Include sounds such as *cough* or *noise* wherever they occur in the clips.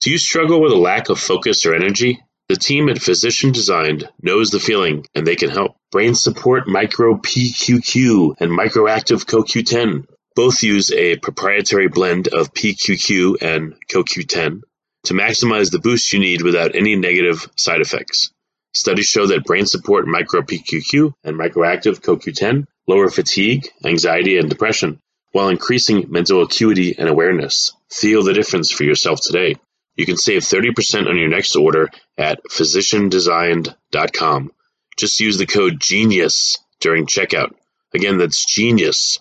Do you struggle with a lack of focus or energy? The team at Physician Designed knows the feeling and they can help. Brain Support Micro PQQ and Microactive CoQ10 both use a proprietary blend of PQQ and CoQ10 to maximize the boost you need without any negative side effects. Studies show that Brain Support Micro PQQ and Microactive CoQ10 lower fatigue, anxiety, and depression while increasing mental acuity and awareness. Feel the difference for yourself today. You can save 30% on your next order at physiciandesigned.com. Just use the code GENIUS during checkout. Again, that's GENIUS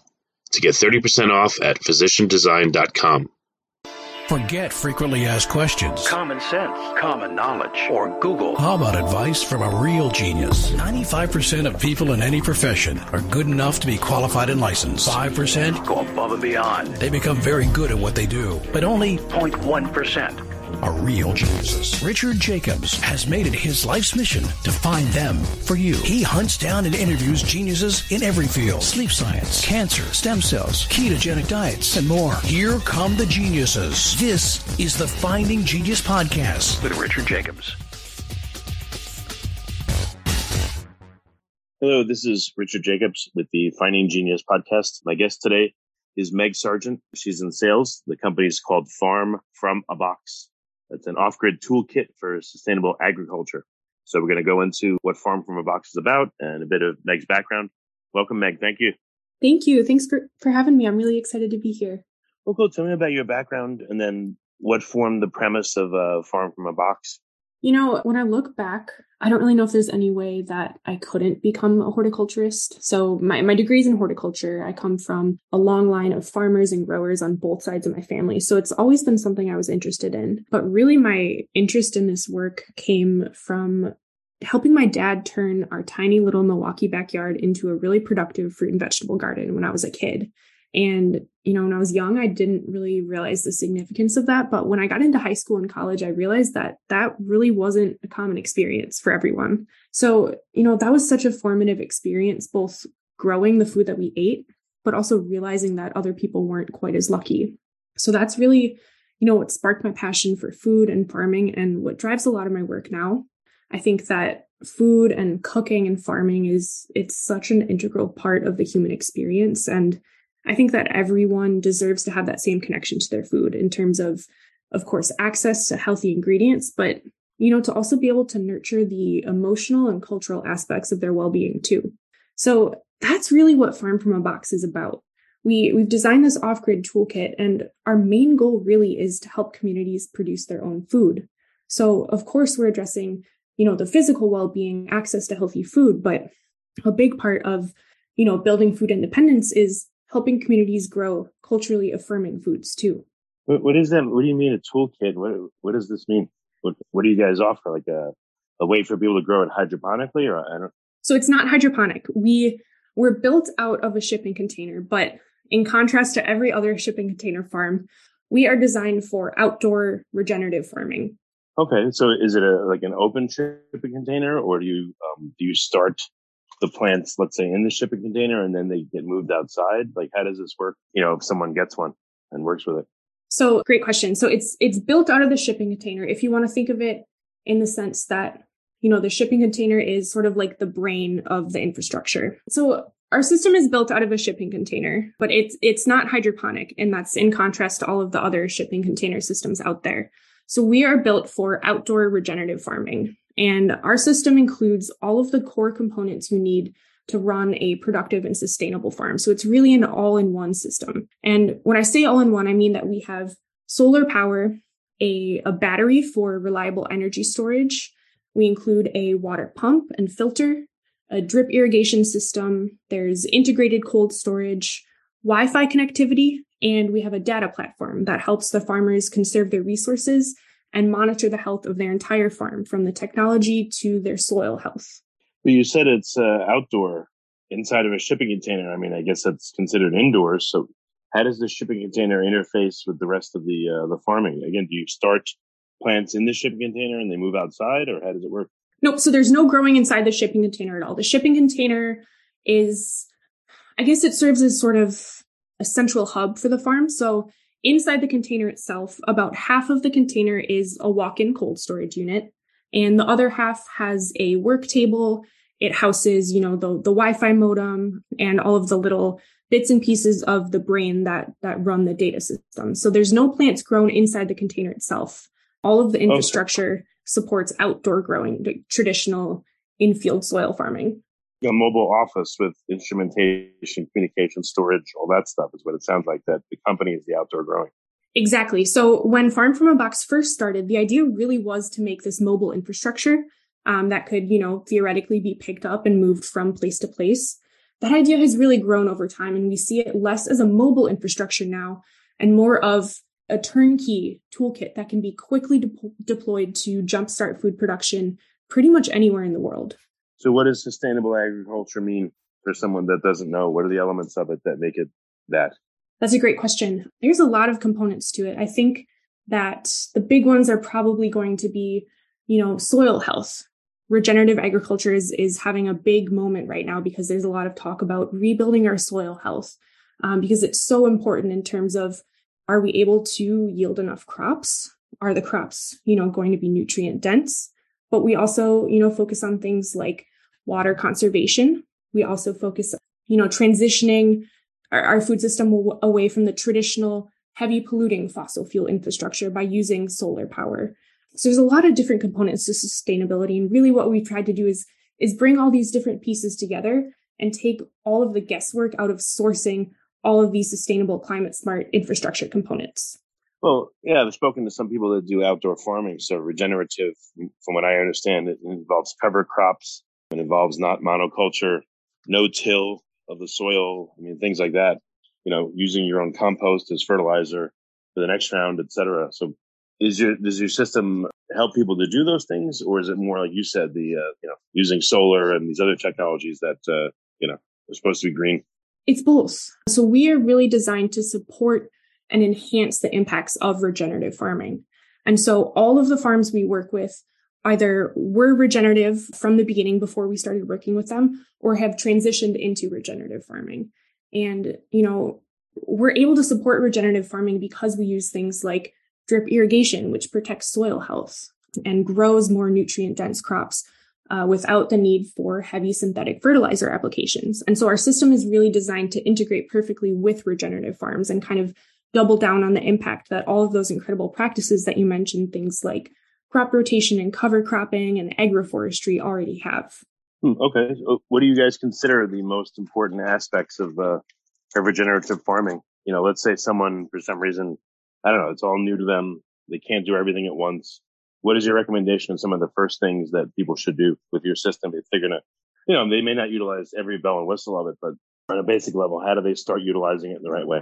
to get 30% off at physiciandesigned.com. Forget frequently asked questions. Common sense, common knowledge, or Google. How about advice from a real genius? 95% of people in any profession are good enough to be qualified and licensed. 5% go above and beyond. They become very good at what they do, but only 0.1% are real geniuses. Richard Jacobs has made it his life's mission to find them for you. He hunts down and interviews geniuses in every field sleep science, cancer, stem cells, ketogenic diets, and more. Here come the geniuses. This is the Finding Genius Podcast with Richard Jacobs. Hello, this is Richard Jacobs with the Finding Genius Podcast. My guest today is Meg Sargent. She's in sales. The company is called Farm from a Box. It's an off-grid toolkit for sustainable agriculture. So we're going to go into what Farm from a Box is about and a bit of Meg's background. Welcome, Meg. Thank you. Thank you. Thanks for, for having me. I'm really excited to be here. Well, cool. Tell me about your background and then what formed the premise of uh, Farm from a Box. You know, when I look back, I don't really know if there's any way that I couldn't become a horticulturist. So my, my degree is in horticulture. I come from a long line of farmers and growers on both sides of my family. So it's always been something I was interested in. But really my interest in this work came from helping my dad turn our tiny little Milwaukee backyard into a really productive fruit and vegetable garden when I was a kid. And, you know, when I was young, I didn't really realize the significance of that. But when I got into high school and college, I realized that that really wasn't a common experience for everyone. So, you know, that was such a formative experience, both growing the food that we ate, but also realizing that other people weren't quite as lucky. So that's really, you know, what sparked my passion for food and farming and what drives a lot of my work now. I think that food and cooking and farming is it's such an integral part of the human experience and I think that everyone deserves to have that same connection to their food in terms of, of course, access to healthy ingredients, but, you know, to also be able to nurture the emotional and cultural aspects of their well-being too. So that's really what Farm from a Box is about. We, we've designed this off-grid toolkit and our main goal really is to help communities produce their own food. So of course we're addressing, you know, the physical well-being, access to healthy food, but a big part of, you know, building food independence is helping communities grow culturally affirming foods too. What, what is that? What do you mean a toolkit? What what does this mean? What what do you guys offer? Like a a way for people to grow it hydroponically, or I don't. So it's not hydroponic. We we're built out of a shipping container, but in contrast to every other shipping container farm, we are designed for outdoor regenerative farming. Okay, so is it a like an open shipping container, or do you um, do you start the plants, let's say, in the shipping container and then they get moved outside? Like, how does this work? You know, if someone gets one and works with it. So great question. So it's it's built out of the shipping container. If you want to think of it in the sense that you know the shipping container is sort of like the brain of the infrastructure. So our system is built out of a shipping container, but it's it's not hydroponic, and that's in contrast to all of the other shipping container systems out there. So we are built for outdoor regenerative farming. And our system includes all of the core components you need to run a productive and sustainable farm. So it's really an all in one system. And when I say all in one, I mean that we have solar power, a, a battery for reliable energy storage. We include a water pump and filter, a drip irrigation system. There's integrated cold storage, Wi Fi connectivity, and we have a data platform that helps the farmers conserve their resources and monitor the health of their entire farm from the technology to their soil health. Well, you said it's uh, outdoor inside of a shipping container. I mean, I guess that's considered indoors. So how does the shipping container interface with the rest of the uh, the farming? Again, do you start plants in the shipping container and they move outside or how does it work? Nope. So there's no growing inside the shipping container at all. The shipping container is, I guess it serves as sort of a central hub for the farm. So Inside the container itself, about half of the container is a walk-in cold storage unit, and the other half has a work table. It houses, you know, the, the Wi-Fi modem and all of the little bits and pieces of the brain that that run the data system. So there's no plants grown inside the container itself. All of the infrastructure okay. supports outdoor growing, traditional in-field soil farming. A mobile office with instrumentation, communication, storage, all that stuff is what it sounds like. That the company is the outdoor growing. Exactly. So when Farm from a Box first started, the idea really was to make this mobile infrastructure um, that could, you know, theoretically be picked up and moved from place to place. That idea has really grown over time, and we see it less as a mobile infrastructure now and more of a turnkey toolkit that can be quickly de- deployed to jumpstart food production pretty much anywhere in the world. So, what does sustainable agriculture mean for someone that doesn't know? What are the elements of it that make it that? That's a great question. There's a lot of components to it. I think that the big ones are probably going to be, you know, soil health. Regenerative agriculture is, is having a big moment right now because there's a lot of talk about rebuilding our soil health um, because it's so important in terms of are we able to yield enough crops? Are the crops, you know, going to be nutrient dense? But we also, you know, focus on things like water conservation. We also focus, you know, transitioning our, our food system away from the traditional heavy polluting fossil fuel infrastructure by using solar power. So there's a lot of different components to sustainability. And really what we've tried to do is, is bring all these different pieces together and take all of the guesswork out of sourcing all of these sustainable climate smart infrastructure components. Well, yeah, I've spoken to some people that do outdoor farming. So regenerative, from what I understand, it involves cover crops. It involves not monoculture, no till of the soil. I mean, things like that. You know, using your own compost as fertilizer for the next round, etc. So, is your does your system help people to do those things, or is it more like you said, the uh, you know, using solar and these other technologies that uh, you know are supposed to be green? It's both. So we are really designed to support and enhance the impacts of regenerative farming. And so all of the farms we work with either were regenerative from the beginning before we started working with them or have transitioned into regenerative farming. And, you know, we're able to support regenerative farming because we use things like drip irrigation, which protects soil health and grows more nutrient dense crops uh, without the need for heavy synthetic fertilizer applications. And so our system is really designed to integrate perfectly with regenerative farms and kind of double down on the impact that all of those incredible practices that you mentioned, things like crop rotation and cover cropping and agroforestry already have. Hmm, okay. What do you guys consider the most important aspects of, uh, regenerative farming? You know, let's say someone, for some reason, I don't know, it's all new to them. They can't do everything at once what is your recommendation of some of the first things that people should do with your system if they're going to, you know, they may not utilize every bell and whistle of it, but on a basic level, how do they start utilizing it in the right way?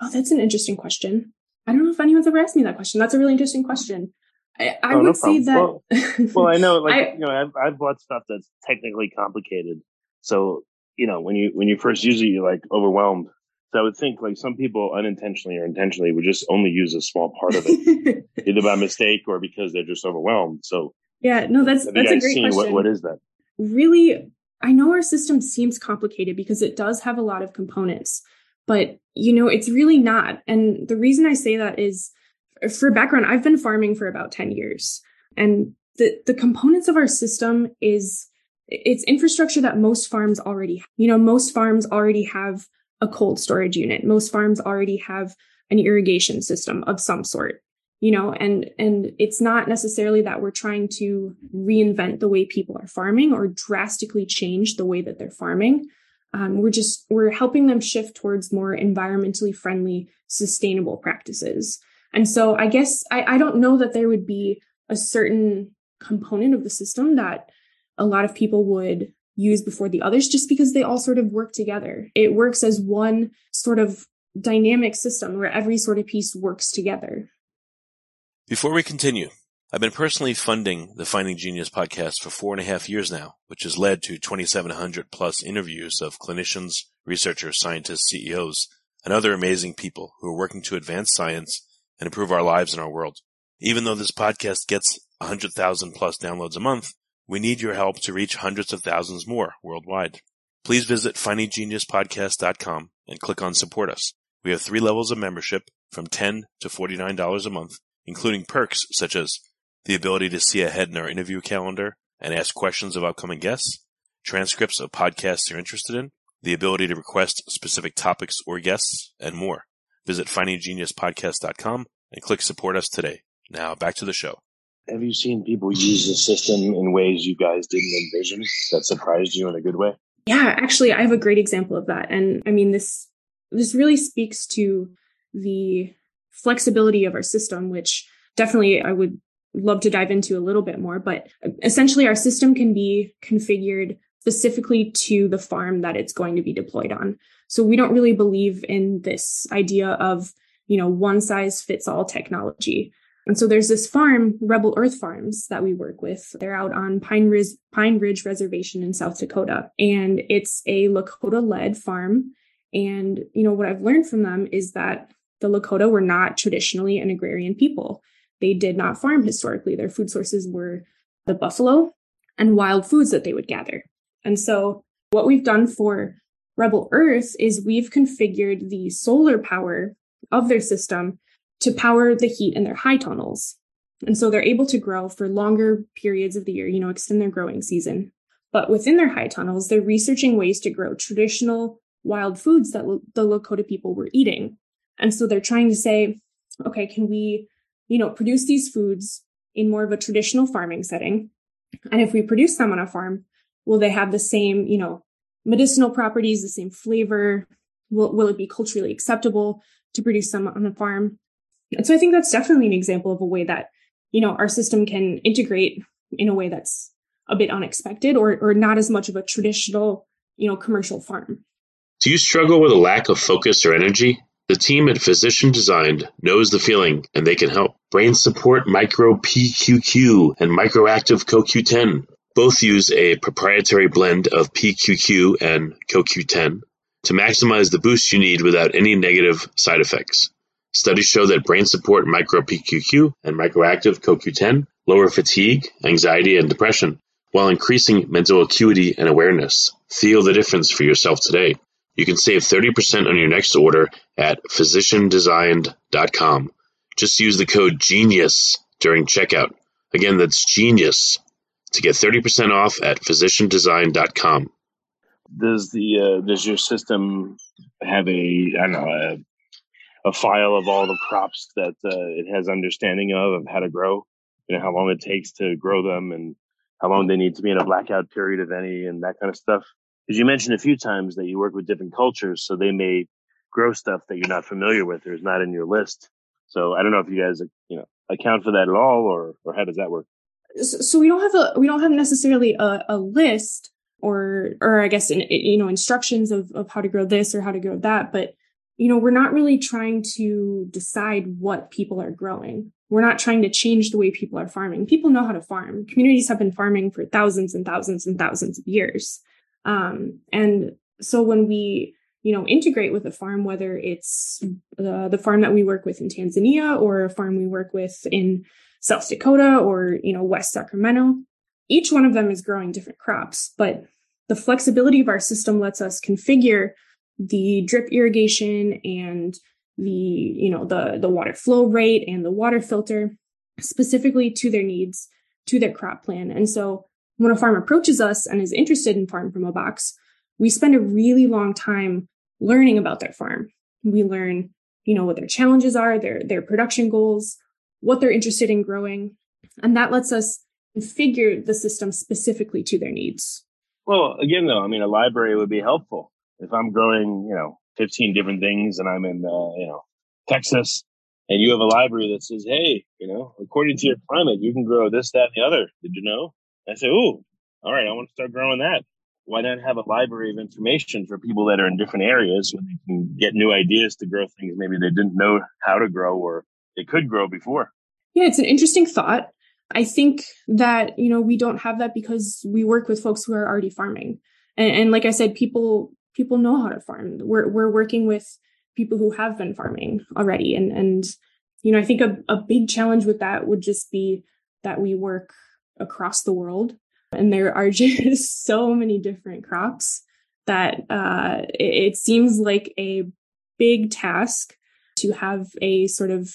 Oh, that's an interesting question. I don't know if anyone's ever asked me that question. That's a really interesting question. I, I oh, would no say that. Well, well, I know, like *laughs* I, you know, I've, I've bought stuff that's technically complicated. So you know, when you when you first use it, you're like overwhelmed. So I would think like some people unintentionally or intentionally would just only use a small part of it, *laughs* either by mistake or because they're just overwhelmed. So yeah, no, that's that's a great question. What, what is that? Really, I know our system seems complicated because it does have a lot of components, but you know, it's really not. And the reason I say that is for background, I've been farming for about 10 years and the, the components of our system is it's infrastructure that most farms already, have. you know, most farms already have a cold storage unit. Most farms already have an irrigation system of some sort, you know, and, and it's not necessarily that we're trying to reinvent the way people are farming or drastically change the way that they're farming. Um, we're just, we're helping them shift towards more environmentally friendly, sustainable practices. And so I guess I, I don't know that there would be a certain component of the system that a lot of people would use before the others just because they all sort of work together. It works as one sort of dynamic system where every sort of piece works together. Before we continue, I've been personally funding the Finding Genius podcast for four and a half years now, which has led to 2,700 plus interviews of clinicians, researchers, scientists, CEOs, and other amazing people who are working to advance science and improve our lives and our world. Even though this podcast gets 100,000 plus downloads a month, we need your help to reach hundreds of thousands more worldwide. Please visit findinggeniuspodcast.com and click on support us. We have three levels of membership from 10 to $49 a month, including perks such as the ability to see ahead in our interview calendar and ask questions of upcoming guests, transcripts of podcasts you're interested in, the ability to request specific topics or guests, and more. Visit findinggeniuspodcast.com and click support us today. Now back to the show. Have you seen people use the system in ways you guys didn't envision that surprised you in a good way? Yeah, actually, I have a great example of that. And I mean, this, this really speaks to the flexibility of our system, which definitely I would love to dive into a little bit more. But uh, essentially, our system can be configured specifically to the farm that it's going to be deployed on. So we don't really believe in this idea of, you know, one size fits all technology. And so there's this farm, Rebel Earth Farms, that we work with. They're out on Pine Ridge, Pine Ridge Reservation in South Dakota. And it's a Lakota led farm. And, you know, what I've learned from them is that the Lakota were not traditionally an agrarian people. They did not farm historically. Their food sources were the buffalo and wild foods that they would gather. And so what we've done for Rebel Earth is we've configured the solar power of their system to power the heat in their high tunnels. And so they're able to grow for longer periods of the year, you know, extend their growing season. But within their high tunnels, they're researching ways to grow traditional wild foods that the Lakota people were eating. And so they're trying to say, okay, can we, you know, produce these foods in more of a traditional farming setting? And if we produce them on a farm, will they have the same, you know, medicinal properties, the same flavor? Will, will it be culturally acceptable to produce some on the farm? And so I think that's definitely an example of a way that, you know, our system can integrate in a way that's a bit unexpected or, or not as much of a traditional, you know, commercial farm. Do you struggle with a lack of focus or energy? The team at Physician Designed knows the feeling and they can help. Brain Support Micro PQQ and Microactive CoQ10 both use a proprietary blend of PQQ and CoQ10 to maximize the boost you need without any negative side effects. Studies show that brain support micro PQQ and microactive CoQ10 lower fatigue, anxiety, and depression while increasing mental acuity and awareness. Feel the difference for yourself today. You can save 30% on your next order at physiciandesigned.com. Just use the code GENIUS during checkout. Again, that's GENIUS to get 30% off at physiciandesign.com. Does the uh, does your system have a I don't know a, a file of all the crops that uh, it has understanding of of how to grow, you know how long it takes to grow them and how long they need to be in a blackout period of any and that kind of stuff? Because you mentioned a few times that you work with different cultures, so they may grow stuff that you're not familiar with or is not in your list. So I don't know if you guys you know account for that at all, or or how does that work? So we don't have a we don't have necessarily a, a list or or I guess in, you know instructions of of how to grow this or how to grow that, but you know we're not really trying to decide what people are growing. We're not trying to change the way people are farming. People know how to farm. Communities have been farming for thousands and thousands and thousands of years, um, and so when we you know integrate with a farm, whether it's the the farm that we work with in Tanzania or a farm we work with in South Dakota or, you know, West Sacramento. Each one of them is growing different crops, but the flexibility of our system lets us configure the drip irrigation and the, you know, the, the water flow rate and the water filter specifically to their needs, to their crop plan. And so when a farm approaches us and is interested in farm from a box, we spend a really long time learning about their farm. We learn, you know, what their challenges are, their, their production goals, what they're interested in growing. And that lets us configure the system specifically to their needs. Well, again, though, I mean, a library would be helpful. If I'm growing, you know, 15 different things and I'm in, uh, you know, Texas and you have a library that says, hey, you know, according to your climate, you can grow this, that, and the other. Did you know? I say, ooh, all right, I want to start growing that. Why not have a library of information for people that are in different areas so they can get new ideas to grow things maybe they didn't know how to grow or it could grow before. Yeah, it's an interesting thought. I think that, you know, we don't have that because we work with folks who are already farming. And, and like I said, people people know how to farm. We're we're working with people who have been farming already. And and you know, I think a, a big challenge with that would just be that we work across the world and there are *laughs* just so many different crops that uh, it, it seems like a big task to have a sort of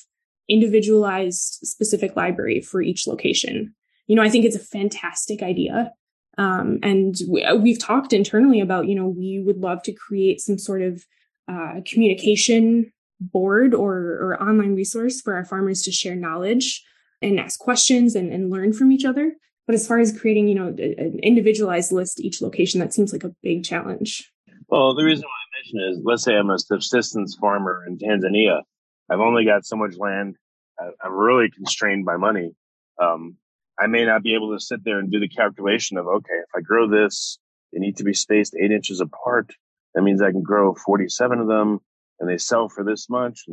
individualized specific library for each location. You know, I think it's a fantastic idea. Um, and we, have talked internally about, you know, we would love to create some sort of uh, communication board or, or online resource for our farmers to share knowledge and ask questions and, and learn from each other. But as far as creating, you know, an individualized list each location, that seems like a big challenge. Well, the reason why I mention is, let's say I'm a subsistence farmer in Tanzania. I've only got so much land. I'm really constrained by money. Um, I may not be able to sit there and do the calculation of, okay, if I grow this, they need to be spaced eight inches apart. That means I can grow 47 of them and they sell for this much.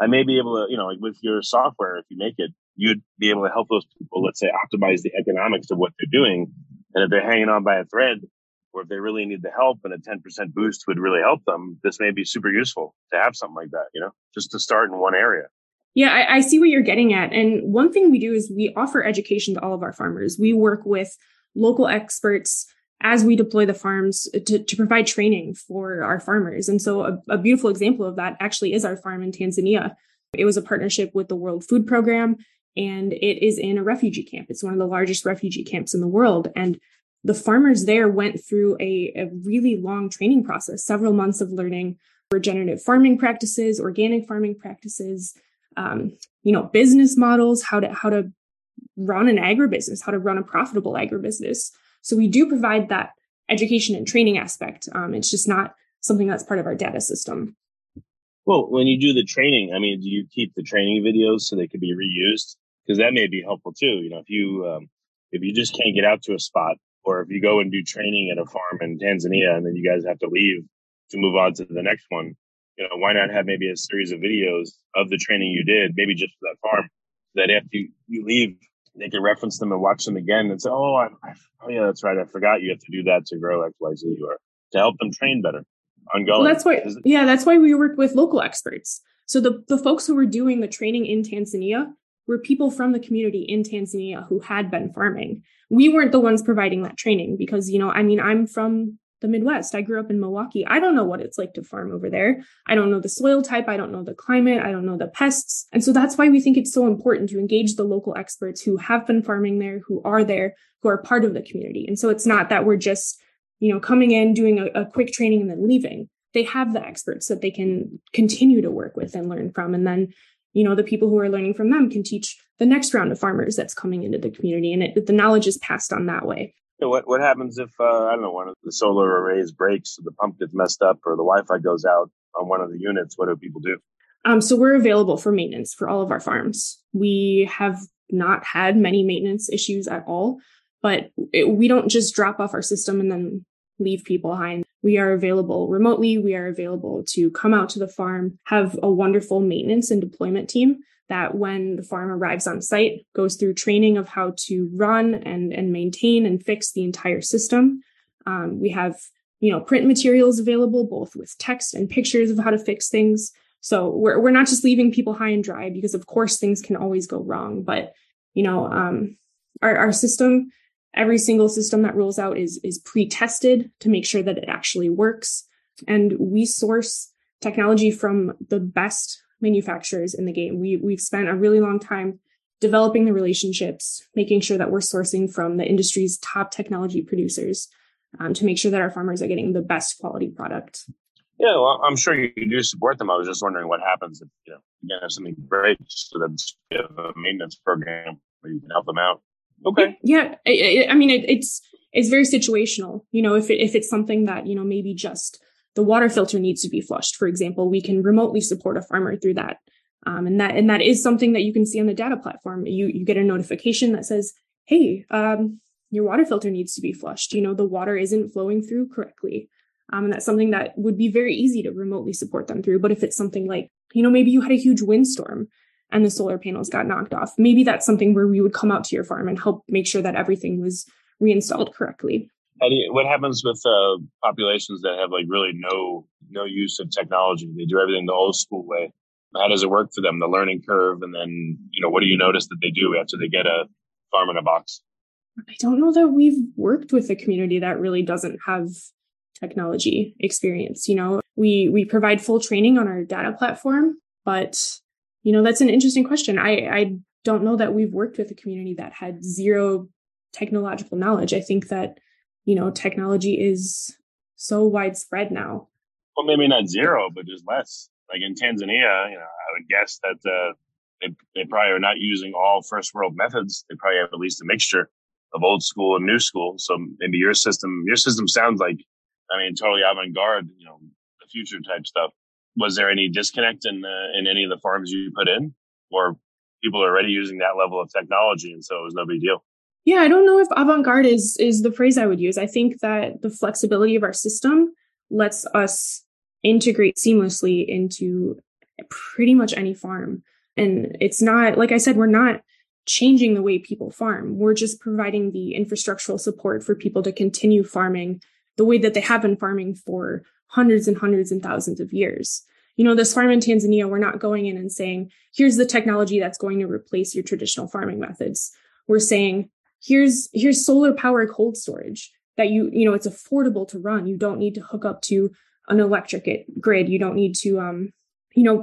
I may be able to, you know, like with your software, if you make it, you'd be able to help those people, let's say, optimize the economics of what they're doing. And if they're hanging on by a thread, or if they really need the help and a 10% boost would really help them, this may be super useful to have something like that, you know, just to start in one area. Yeah, I, I, see what you're getting at. And one thing we do is we offer education to all of our farmers. We work with local experts as we deploy the farms to, to provide training for our farmers. And so a, a beautiful example of that actually is our farm in Tanzania. It was a partnership with the World Food Program and it is in a refugee camp. It's one of the largest refugee camps in the world. And the farmers there went through a, a really long training process, several months of learning regenerative farming practices, organic farming practices, um, you know, business models, how to how to run an agribusiness, how to run a profitable agribusiness. So we do provide that education and training aspect. Um, it's just not something that's part of our data system. Well, when you do the training, I mean, do you keep the training videos so they could be reused? Because that may be helpful too. You know, if you um, if you just can't get out to a spot, or if you go and do training at a farm in Tanzania and then you guys have to leave to move on to the next one, you know, why not have maybe a series of videos of the training you did, maybe just for that farm, that after you, you leave, they can reference them and watch them again and say, oh, I, I, oh yeah, that's right. I forgot you have to do that to grow X, Y, Z or to help them train better ongoing. Well, that's why, yeah, that's why we work with local experts. So the, the folks who were doing the training in Tanzania were people from the community in Tanzania who had been farming. We weren't the ones providing that training because, you know, I mean, I'm from the Midwest. I grew up in Milwaukee. I don't know what it's like to farm over there. I don't know the soil type. I don't know the climate. I don't know the pests. And so that's why we think it's so important to engage the local experts who have been farming there, who are there, who are part of the community. And so it's not that we're just, you know, coming in, doing a, a quick training and then leaving. They have the experts that they can continue to work with and learn from. And then, you know, the people who are learning from them can teach the next round of farmers that's coming into the community. And it, the knowledge is passed on that way what what happens if uh, I don't know one of the solar arrays breaks, or the pump gets messed up, or the Wi-Fi goes out on one of the units? What do people do? Um, so we're available for maintenance for all of our farms. We have not had many maintenance issues at all, but it, we don't just drop off our system and then leave people behind. We are available remotely. We are available to come out to the farm, have a wonderful maintenance and deployment team that when the farm arrives on site goes through training of how to run and, and maintain and fix the entire system. Um, we have, you know, print materials available, both with text and pictures of how to fix things. So we're, we're not just leaving people high and dry because of course things can always go wrong, but you know, um, our, our system, every single system that rolls out is, is pre-tested to make sure that it actually works. And we source technology from the best manufacturers in the game. We we've spent a really long time developing the relationships, making sure that we're sourcing from the industry's top technology producers um, to make sure that our farmers are getting the best quality product. Yeah, well, I'm sure you do support them. I was just wondering what happens if you know again if something breaks, so that you have a maintenance program where you can help them out. Okay. Yeah, I, I mean it, it's it's very situational. You know, if it, if it's something that you know maybe just the water filter needs to be flushed, for example, we can remotely support a farmer through that. Um, and that and that is something that you can see on the data platform. You you get a notification that says, "Hey, um, your water filter needs to be flushed. You know the water isn't flowing through correctly." Um, and that's something that would be very easy to remotely support them through. But if it's something like, you know, maybe you had a huge windstorm and the solar panels got knocked off, maybe that's something where we would come out to your farm and help make sure that everything was reinstalled correctly. What happens with uh, populations that have like really no no use of technology? They do everything the old school way. How does it work for them? The learning curve, and then you know, what do you notice that they do after they get a farm in a box? I don't know that we've worked with a community that really doesn't have technology experience. You know, we we provide full training on our data platform, But, you know, that's an interesting question. I, I don't know that we've worked with a community that had zero technological knowledge. I think that, you know, technology is so widespread now. Well, maybe not zero, but just less. Like in Tanzania, you know, I would guess that uh, they, they probably are not using all first world methods. They probably have at least a mixture of old school and new school. So maybe your system, your system sounds like, I mean, totally avant garde, you know, the future type stuff. Was there any disconnect in uh, in any of the farms you put in, or people are already using that level of technology, and so it was no big deal? Yeah, I don't know if avant-garde is is the phrase I would use. I think that the flexibility of our system lets us integrate seamlessly into pretty much any farm. And it's not like I said we're not changing the way people farm. We're just providing the infrastructural support for people to continue farming the way that they have been farming for hundreds and hundreds and thousands of years. You know, this farm in Tanzania, we're not going in and saying, here's the technology that's going to replace your traditional farming methods. We're saying, here's here's solar power cold storage that you you know it's affordable to run. You don't need to hook up to an electric grid. You don't need to um you know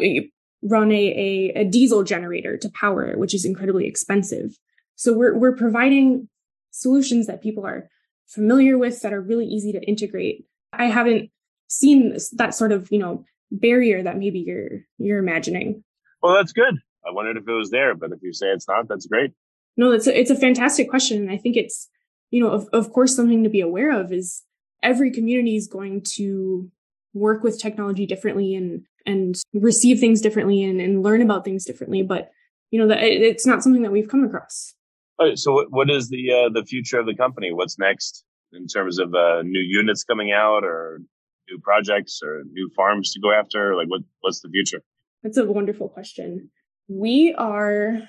run a, a, a diesel generator to power it which is incredibly expensive. So we're we're providing solutions that people are familiar with that are really easy to integrate. I haven't seen that sort of you know barrier that maybe you're you're imagining well that's good i wondered if it was there but if you say it's not that's great no, it's a, it's a fantastic question. And I think it's, you know, of, of course, something to be aware of is every community is going to work with technology differently and, and receive things differently and, and learn about things differently. But, you know, that it's not something that we've come across. All right, so what, what is the, uh, the future of the company? What's next in terms of, uh, new units coming out or new projects or new farms to go after? Like what, what's the future? That's a wonderful question. We are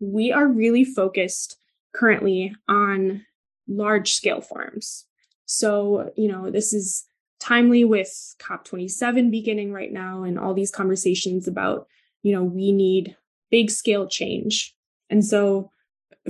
we are really focused currently on large scale farms. So, you know, this is timely with COP27 beginning right now and all these conversations about, you know, we need big scale change. And so,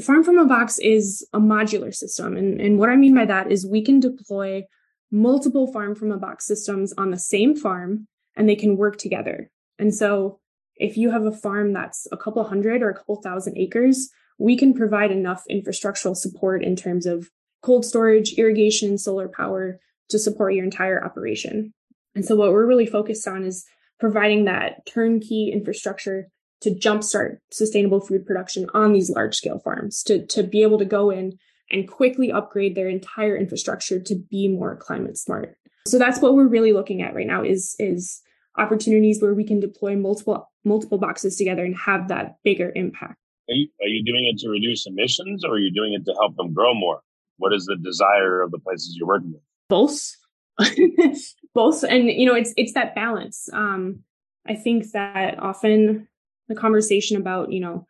Farm from a Box is a modular system. And, and what I mean by that is we can deploy multiple Farm from a Box systems on the same farm and they can work together. And so, if you have a farm that's a couple hundred or a couple thousand acres, we can provide enough infrastructural support in terms of cold storage, irrigation, solar power to support your entire operation. And so what we're really focused on is providing that turnkey infrastructure to jumpstart sustainable food production on these large scale farms, to, to be able to go in and quickly upgrade their entire infrastructure to be more climate smart. So that's what we're really looking at right now is, is opportunities where we can deploy multiple multiple boxes together and have that bigger impact. Are you, are you doing it to reduce emissions or are you doing it to help them grow more? What is the desire of the places you're working with? Both. *laughs* Both. And you know, it's it's that balance. Um, I think that often the conversation about, you know,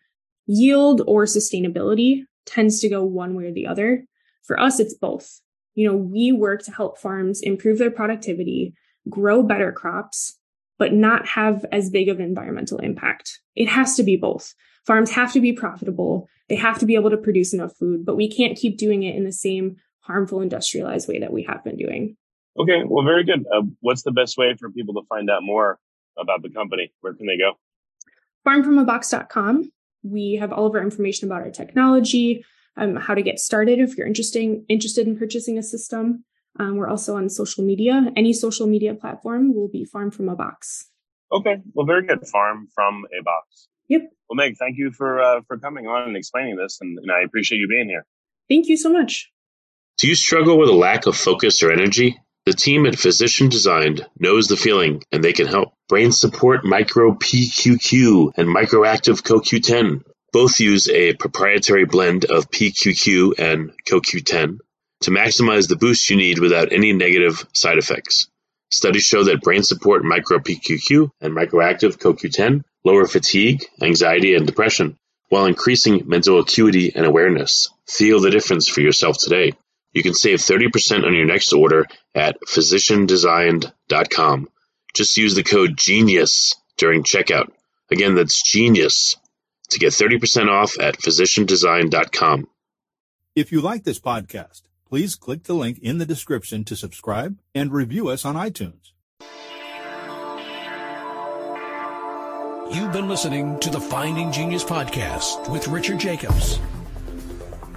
yield or sustainability tends to go one way or the other. For us, it's both. You know, we work to help farms improve their productivity, grow better crops, but not have as big of an environmental impact. It has to be both. Farms have to be profitable. They have to be able to produce enough food, but we can't keep doing it in the same harmful industrialized way that we have been doing. Okay, well, very good. Uh, what's the best way for people to find out more about the company? Where can they go? Farmfromabox.com. We have all of our information about our technology, um, how to get started if you're interesting, interested in purchasing a system. Um, we're also on social media. Any social media platform will be Farm from a Box. Okay, well, very good. Farm from a Box. Yep. Well, Meg, thank you for uh, for coming on and explaining this, and, and I appreciate you being here. Thank you so much. Do you struggle with a lack of focus or energy? The team at Physician Designed knows the feeling and they can help. Brain Support Micro PQQ and Microactive CoQ10 both use a proprietary blend of PQQ and CoQ10 to maximize the boost you need without any negative side effects. Studies show that brain support micro-PQQ and microactive CoQ10 lower fatigue, anxiety, and depression, while increasing mental acuity and awareness. Feel the difference for yourself today. You can save 30% on your next order at physiciandesigned.com. Just use the code GENIUS during checkout. Again, that's GENIUS to get 30% off at physiciandesign.com. If you like this podcast, please click the link in the description to subscribe and review us on iTunes. You've been listening to the Finding Genius podcast with Richard Jacobs.